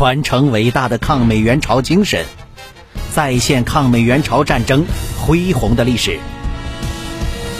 传承伟大的抗美援朝精神，再现抗美援朝战争恢宏的历史。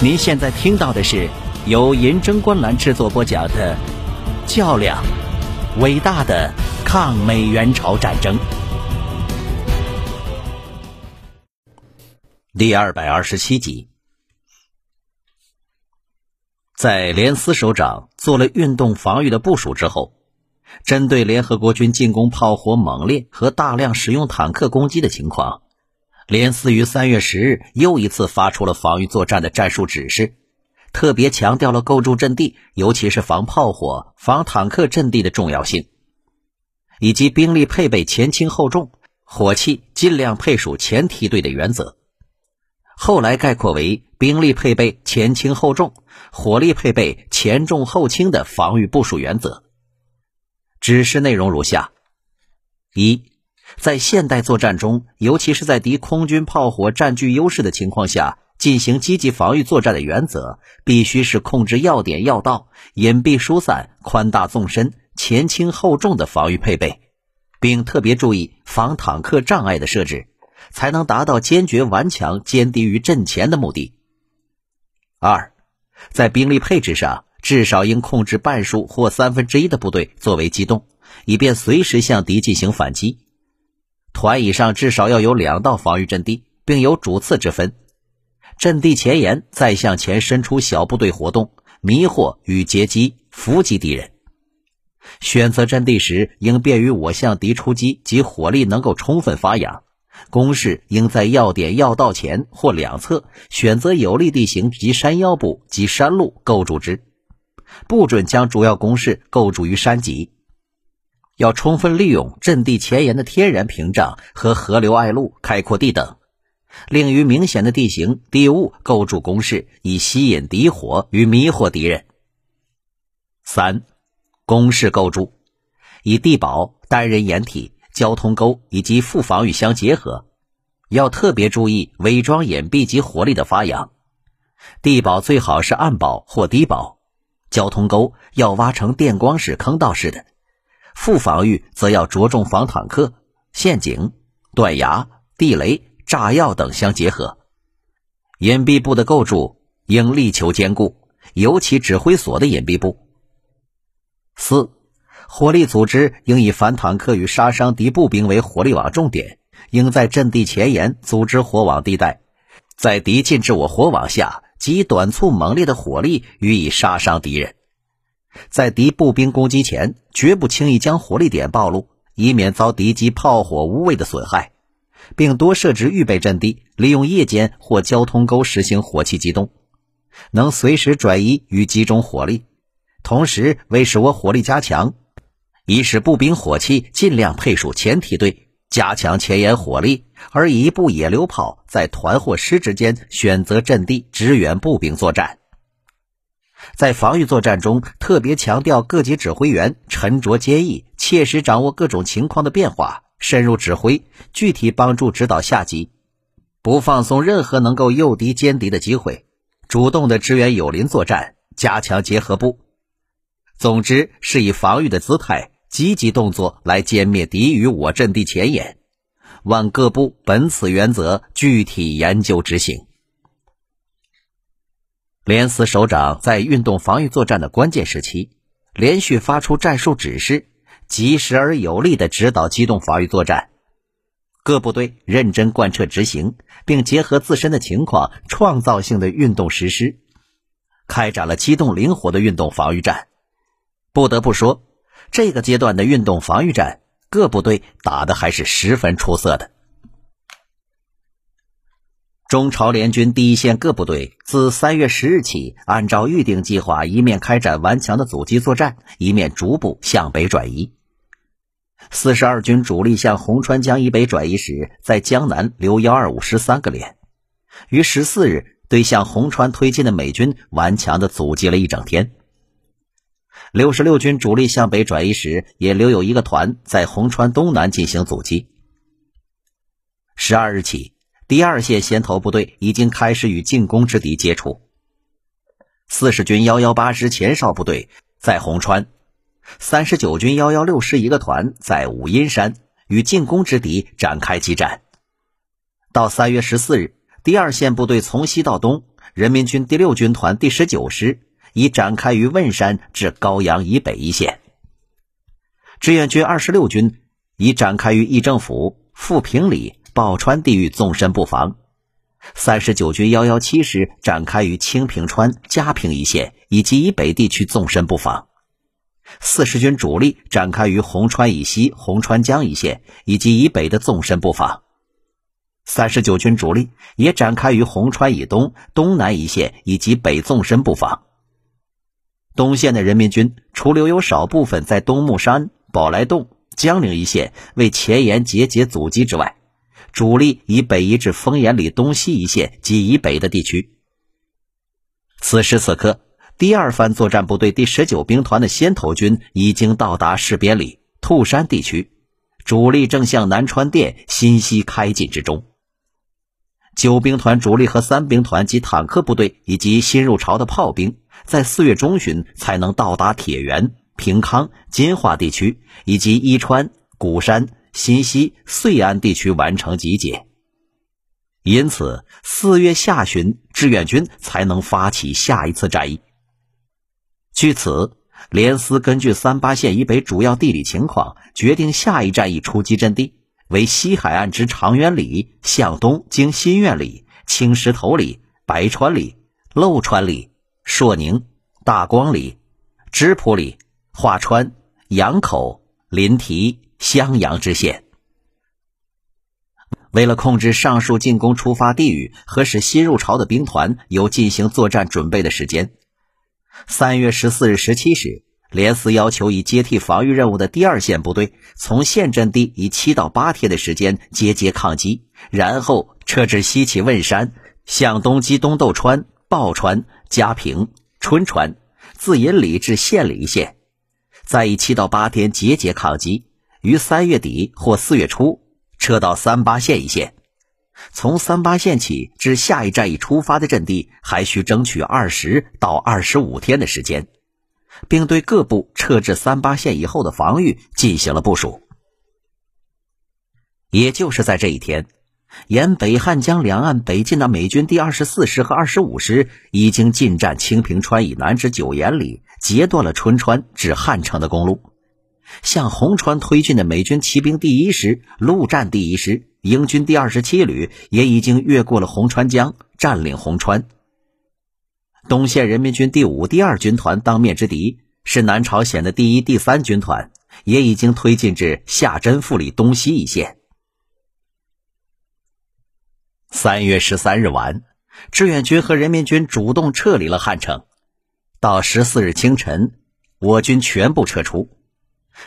您现在听到的是由银针观澜制作播讲的《较量：伟大的抗美援朝战争》第二百二十七集。在连斯首长做了运动防御的部署之后，针对联合国军进攻炮火猛烈和大量使用坦克攻击的情况，连斯于三月十日又一次发出了防御作战的战术指示，特别强调了构筑阵地，尤其是防炮火、防坦克阵地的重要性，以及兵力配备前轻后重、火器尽量配属前梯队的原则。后来概括为兵力配备前轻后重，火力配备前重后轻的防御部署原则。指示内容如下：一，在现代作战中，尤其是在敌空军炮火占据优势的情况下，进行积极防御作战的原则，必须是控制要点要道、隐蔽疏散、宽大纵深、前轻后重的防御配备，并特别注意防坦克障碍的设置。才能达到坚决顽强歼敌于阵前的目的。二，在兵力配置上，至少应控制半数或三分之一的部队作为机动，以便随时向敌进行反击。团以上至少要有两道防御阵地，并有主次之分。阵地前沿再向前伸出小部队活动，迷惑与截击、伏击敌人。选择阵地时，应便于我向敌出击及火力能够充分发扬。攻势应在要点要道前或两侧选择有利地形及山腰部及山路构筑之，不准将主要工事构筑于山脊。要充分利用阵地前沿的天然屏障和河流隘路、开阔地等，另于明显的地形地物构筑工事，以吸引敌火与迷惑敌人。三、工事构筑以地堡、单人掩体。交通沟以及副防御相结合，要特别注意伪装隐蔽及火力的发扬。地堡最好是暗堡或低堡，交通沟要挖成电光式坑道式的。副防御则要着重防坦克、陷阱、断崖、地雷、炸药等相结合。隐蔽部的构筑应力求坚固，尤其指挥所的隐蔽部。四。火力组织应以反坦克与杀伤敌步兵为火力网重点，应在阵地前沿组织火网地带，在敌进至我火网下，及短促猛烈的火力予以杀伤敌人。在敌步兵攻击前，绝不轻易将火力点暴露，以免遭敌机炮火无谓的损害，并多设置预备阵地，利用夜间或交通沟实行火器机动，能随时转移与集中火力，同时为使我火力加强。以使步兵火器尽量配属前梯队，加强前沿火力；而一部野榴炮在团或师之间选择阵地支援步兵作战。在防御作战中，特别强调各级指挥员沉着坚毅，切实掌握各种情况的变化，深入指挥，具体帮助指导下级，不放松任何能够诱敌歼敌的机会，主动的支援友邻作战，加强结合部。总之，是以防御的姿态。积极动作来歼灭敌于我阵地前沿，望各部本此原则具体研究执行。连司首长在运动防御作战的关键时期，连续发出战术指示，及时而有力的指导机动防御作战。各部队认真贯彻执行，并结合自身的情况，创造性的运动实施，开展了机动灵活的运动防御战。不得不说。这个阶段的运动防御战，各部队打的还是十分出色的。中朝联军第一线各部队自三月十日起，按照预定计划，一面开展顽强的阻击作战，一面逐步向北转移。四十二军主力向红川江以北转移时，在江南留幺二五师三个连，于十四日对向红川推进的美军顽强的阻击了一整天。六十六军主力向北转移时，也留有一个团在红川东南进行阻击。十二日起，第二线先头部队已经开始与进攻之敌接触。四十军幺幺八师前哨部队在红川，三十九军幺幺六师一个团在五阴山与进攻之敌展开激战。到三月十四日，第二线部队从西到东，人民军第六军团第十九师已展开于汶山至高阳以北一线。志愿军二十六军已展开于议政府、富平里、宝川地域纵深布防。三十九军幺幺七师展开于清平川、嘉平一线以及以北地区纵深布防。四十军主力展开于红川以西、红川江一线以及以北的纵深布防。三十九军主力也展开于红川以东、东南一线以及北纵深布防。东线的人民军除留有少部分在东木山、宝来洞、江陵一线为前沿节节阻击之外，主力以北移至丰岩里东西一线及以北的地区。此时此刻。第二番作战部队第十九兵团的先头军已经到达市边里、兔山地区，主力正向南川店新西开进之中。九兵团主力和三兵团及坦克部队以及新入朝的炮兵，在四月中旬才能到达铁原、平康、金华地区以及伊川、古山、新溪、遂安地区完成集结。因此，四月下旬，志愿军才能发起下一次战役。据此，连司根据三八线以北主要地理情况，决定下一战役出击阵地为西海岸之长垣里向东经新苑里、青石头里、白川里、漏川里、朔宁、大光里、芝浦里、华川、羊口、临提、襄阳之线。为了控制上述进攻出发地域和使新入朝的兵团有进行作战准备的时间。三月十四日十七时，连司要求以接替防御任务的第二线部队从现阵地以七到八天的时间节节抗击，然后撤至西起汶山，向东击东斗川、抱川、嘉平、春川，自引里至县里一线，再以七到八天节节抗击，于三月底或四月初撤到三八线一线。从三八线起至下一战役出发的阵地，还需争取二十到二十五天的时间，并对各部撤至三八线以后的防御进行了部署。也就是在这一天，沿北汉江两岸北进的美军第二十四师和二十五师已经进占清平川以南之九岩里，截断了春川至汉城的公路。向红川推进的美军骑兵第一师、陆战第一师。英军第二十七旅也已经越过了红川江，占领红川。东线人民军第五、第二军团当面之敌是南朝鲜的第一、第三军团，也已经推进至下真富里东西一线。三月十三日晚，志愿军和人民军主动撤离了汉城。到十四日清晨，我军全部撤出。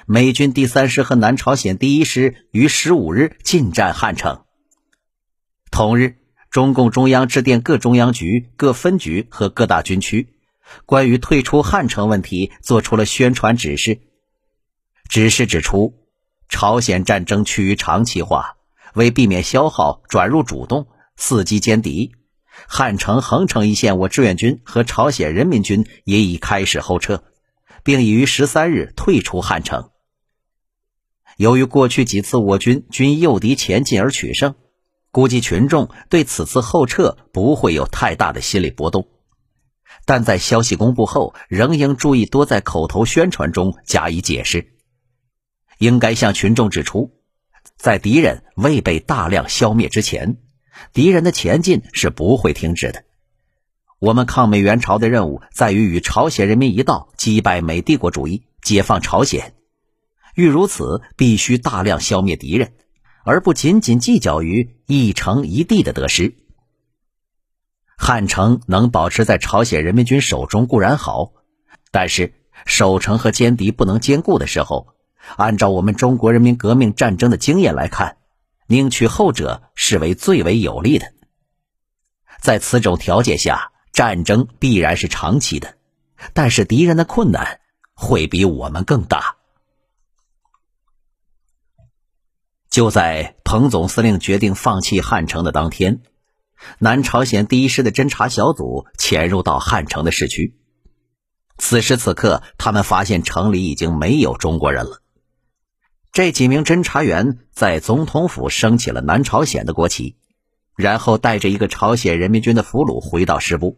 美军第三师和南朝鲜第一师于十五日进占汉城。同日，中共中央致电各中央局、各分局和各大军区，关于退出汉城问题作出了宣传指示。指示指出，朝鲜战争趋于长期化，为避免消耗转入主动，伺机歼敌，汉城、横城一线我志愿军和朝鲜人民军也已开始后撤。并已于十三日退出汉城。由于过去几次我军均诱敌前进而取胜，估计群众对此次后撤不会有太大的心理波动。但在消息公布后，仍应注意多在口头宣传中加以解释。应该向群众指出，在敌人未被大量消灭之前，敌人的前进是不会停止的。我们抗美援朝的任务在于与朝鲜人民一道击败美帝国主义，解放朝鲜。欲如此，必须大量消灭敌人，而不仅仅计较于一城一地的得失。汉城能保持在朝鲜人民军手中固然好，但是守城和歼敌不能兼顾的时候，按照我们中国人民革命战争的经验来看，宁取后者是为最为有利的。在此种条件下。战争必然是长期的，但是敌人的困难会比我们更大。就在彭总司令决定放弃汉城的当天，南朝鲜第一师的侦察小组潜入到汉城的市区。此时此刻，他们发现城里已经没有中国人了。这几名侦查员在总统府升起了南朝鲜的国旗，然后带着一个朝鲜人民军的俘虏回到师部。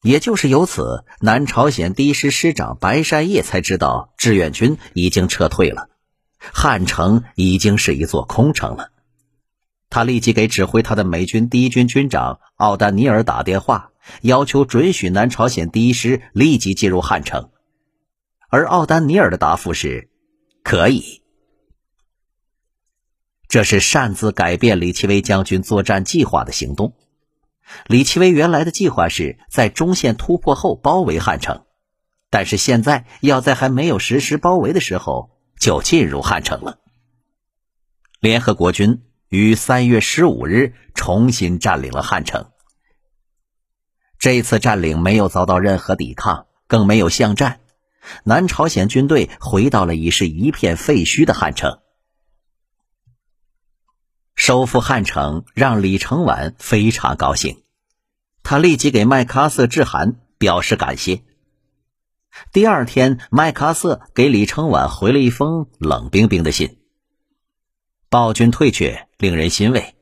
也就是由此，南朝鲜第一师师长白山业才知道志愿军已经撤退了，汉城已经是一座空城了。他立即给指挥他的美军第一军军长奥丹尼尔打电话，要求准许南朝鲜第一师立即进入汉城，而奥丹尼尔的答复是。可以，这是擅自改变李奇微将军作战计划的行动。李奇微原来的计划是在中线突破后包围汉城，但是现在要在还没有实施包围的时候就进入汉城了。联合国军于三月十五日重新占领了汉城。这次占领没有遭到任何抵抗，更没有巷战。南朝鲜军队回到了已是一片废墟的汉城。收复汉城让李承晚非常高兴，他立即给麦克阿瑟致函表示感谢。第二天，麦克阿瑟给李承晚回了一封冷冰冰的信。暴君退却令人欣慰，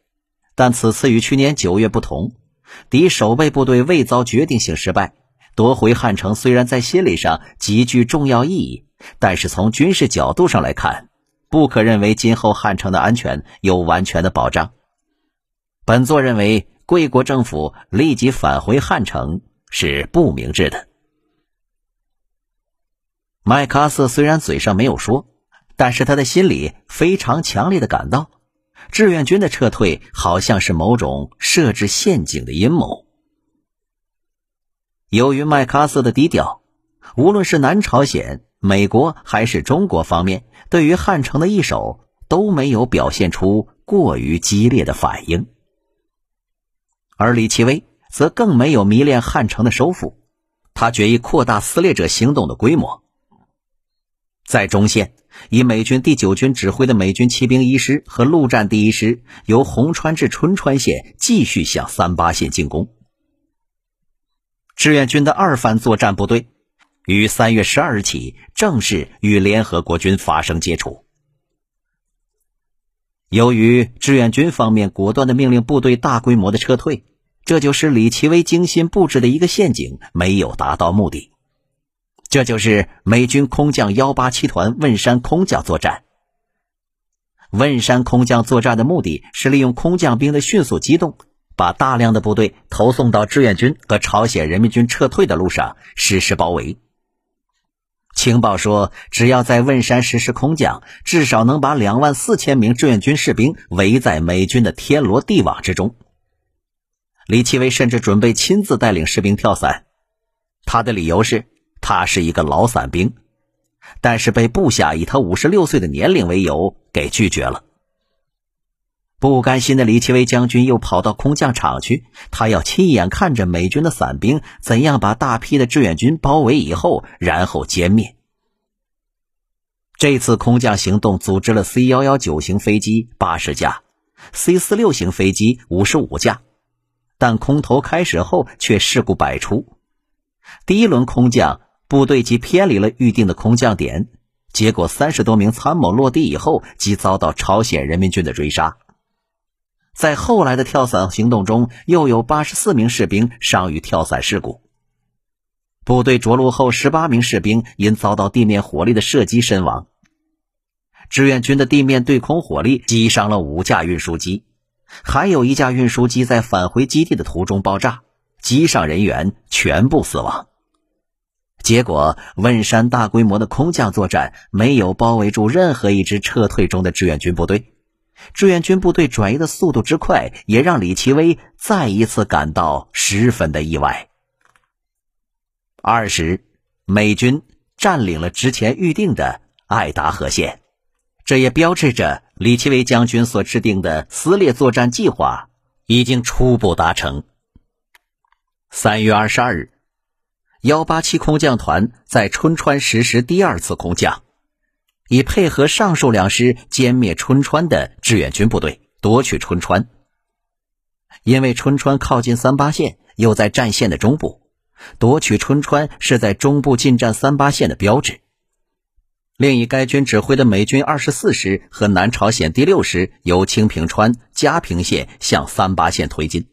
但此次与去年九月不同，敌守备部队未遭决定性失败。夺回汉城虽然在心理上极具重要意义，但是从军事角度上来看，不可认为今后汉城的安全有完全的保障。本座认为，贵国政府立即返回汉城是不明智的。麦克阿瑟虽然嘴上没有说，但是他的心里非常强烈的感到，志愿军的撤退好像是某种设置陷阱的阴谋。由于麦克阿瑟的低调，无论是南朝鲜、美国还是中国方面，对于汉城的一手都没有表现出过于激烈的反应。而李奇微则更没有迷恋汉城的收复，他决意扩大撕裂者行动的规模。在中线，以美军第九军指挥的美军骑兵一师和陆战第一师，由红川至春川线继续向三八线进攻。志愿军的二番作战部队于三月十二日起正式与联合国军发生接触。由于志愿军方面果断的命令部队大规模的撤退，这就使李奇微精心布置的一个陷阱没有达到目的。这就是美军空降幺八七团汶山空降作战。汶山空降作战的目的是利用空降兵的迅速机动。把大量的部队投送到志愿军和朝鲜人民军撤退的路上实施包围。情报说，只要在汶山实施空降，至少能把两万四千名志愿军士兵围在美军的天罗地网之中。李奇微甚至准备亲自带领士兵跳伞，他的理由是他是一个老伞兵，但是被部下以他五十六岁的年龄为由给拒绝了。不甘心的李奇微将军又跑到空降场去，他要亲眼看着美军的伞兵怎样把大批的志愿军包围以后，然后歼灭。这次空降行动组织了 C 幺幺九型飞机八十架，C 四六型飞机五十五架，但空投开始后却事故百出。第一轮空降，部队即偏离了预定的空降点，结果三十多名参谋落地以后，即遭到朝鲜人民军的追杀。在后来的跳伞行动中，又有八十四名士兵伤于跳伞事故。部队着陆后，十八名士兵因遭到地面火力的射击身亡。志愿军的地面对空火力击伤了五架运输机，还有一架运输机在返回基地的途中爆炸，机上人员全部死亡。结果，汶山大规模的空降作战没有包围住任何一支撤退中的志愿军部队。志愿军部队转移的速度之快，也让李奇微再一次感到十分的意外。二十，美军占领了之前预定的爱达荷线，这也标志着李奇微将军所制定的撕裂作战计划已经初步达成。三月二十二日，幺八七空降团在春川实施第二次空降。以配合上述两师歼灭春川的志愿军部队，夺取春川。因为春川靠近三八线，又在战线的中部，夺取春川是在中部进占三八线的标志。另以该军指挥的美军二十四师和南朝鲜第六师由清平川、嘉平线向三八线推进。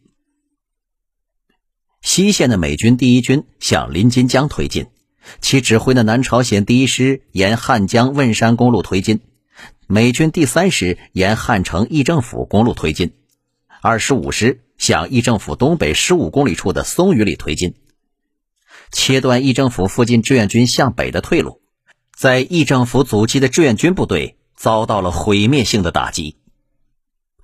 西线的美军第一军向临津江推进，其指挥的南朝鲜第一师沿汉江汶山公路推进，美军第三师沿汉城议政府公路推进，二十五师向议政府东北十五公里处的松榆里推进，切断议政府附近志愿军向北的退路。在议政府阻击的志愿军部队遭到了毁灭性的打击。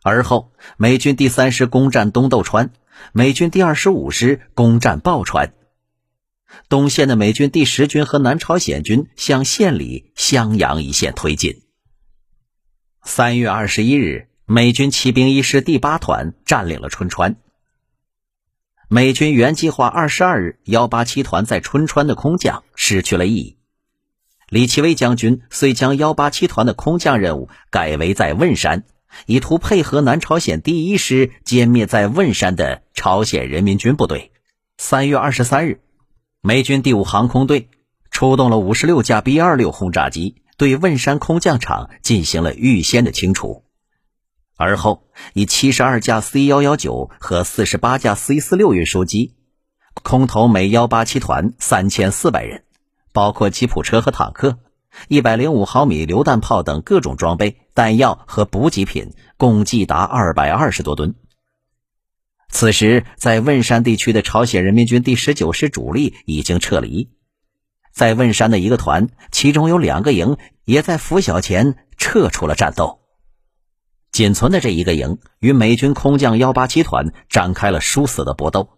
而后，美军第三师攻占东豆川，美军第二十五师攻占抱川。东线的美军第十军和南朝鲜军向县里襄阳一线推进。三月二十一日，美军骑兵一师第八团占领了春川。美军原计划二十二日幺八七团在春川的空降失去了意义。李奇微将军遂将幺八七团的空降任务改为在汶山，以图配合南朝鲜第一师歼灭在汶山的朝鲜人民军部队。三月二十三日，美军第五航空队出动了五十六架 B 二六轰炸机，对汶山空降场进行了预先的清除。而后，以七十二架 C 幺幺九和四十八架 C 四六运输机，空投美幺八七团三千四百人。包括吉普车和坦克、一百零五毫米榴弹炮等各种装备、弹药和补给品，共计达二百二十多吨。此时，在汶山地区的朝鲜人民军第十九师主力已经撤离，在汶山的一个团，其中有两个营，也在拂晓前撤出了战斗。仅存的这一个营与美军空降幺八七团展开了殊死的搏斗，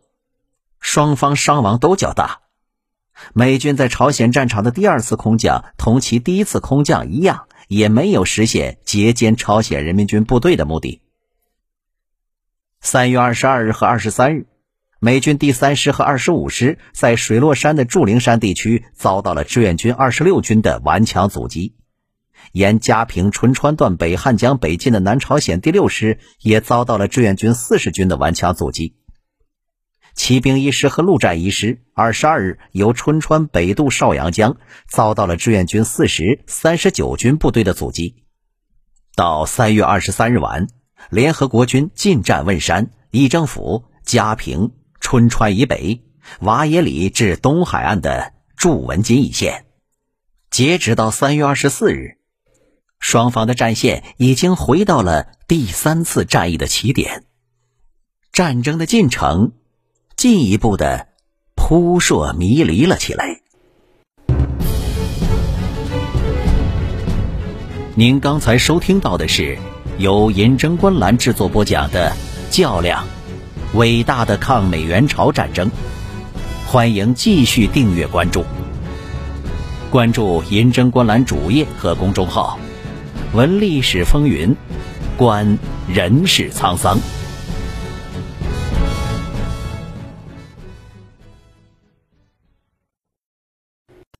双方伤亡都较大。美军在朝鲜战场的第二次空降，同其第一次空降一样，也没有实现截歼朝鲜人民军部队的目的。三月二十二日和二十三日，美军第三师和二十五师在水落山的祝陵山地区遭到了志愿军二十六军的顽强阻击，沿嘉平春川段北汉江北进的南朝鲜第六师也遭到了志愿军四十军的顽强阻击。骑兵一师和陆战一师，二十二日由春川北渡邵阳江，遭到了志愿军四十三十九军部队的阻击。到三月二十三日晚，联合国军进占汶山、议政府、嘉平、春川以北、瓦野里至东海岸的驻文津一线。截止到三月二十四日，双方的战线已经回到了第三次战役的起点，战争的进程。进一步的扑朔迷离了起来。您刚才收听到的是由银针观澜制作播讲的《较量：伟大的抗美援朝战争》，欢迎继续订阅关注。关注银针观澜主页和公众号，闻历史风云，观人世沧桑。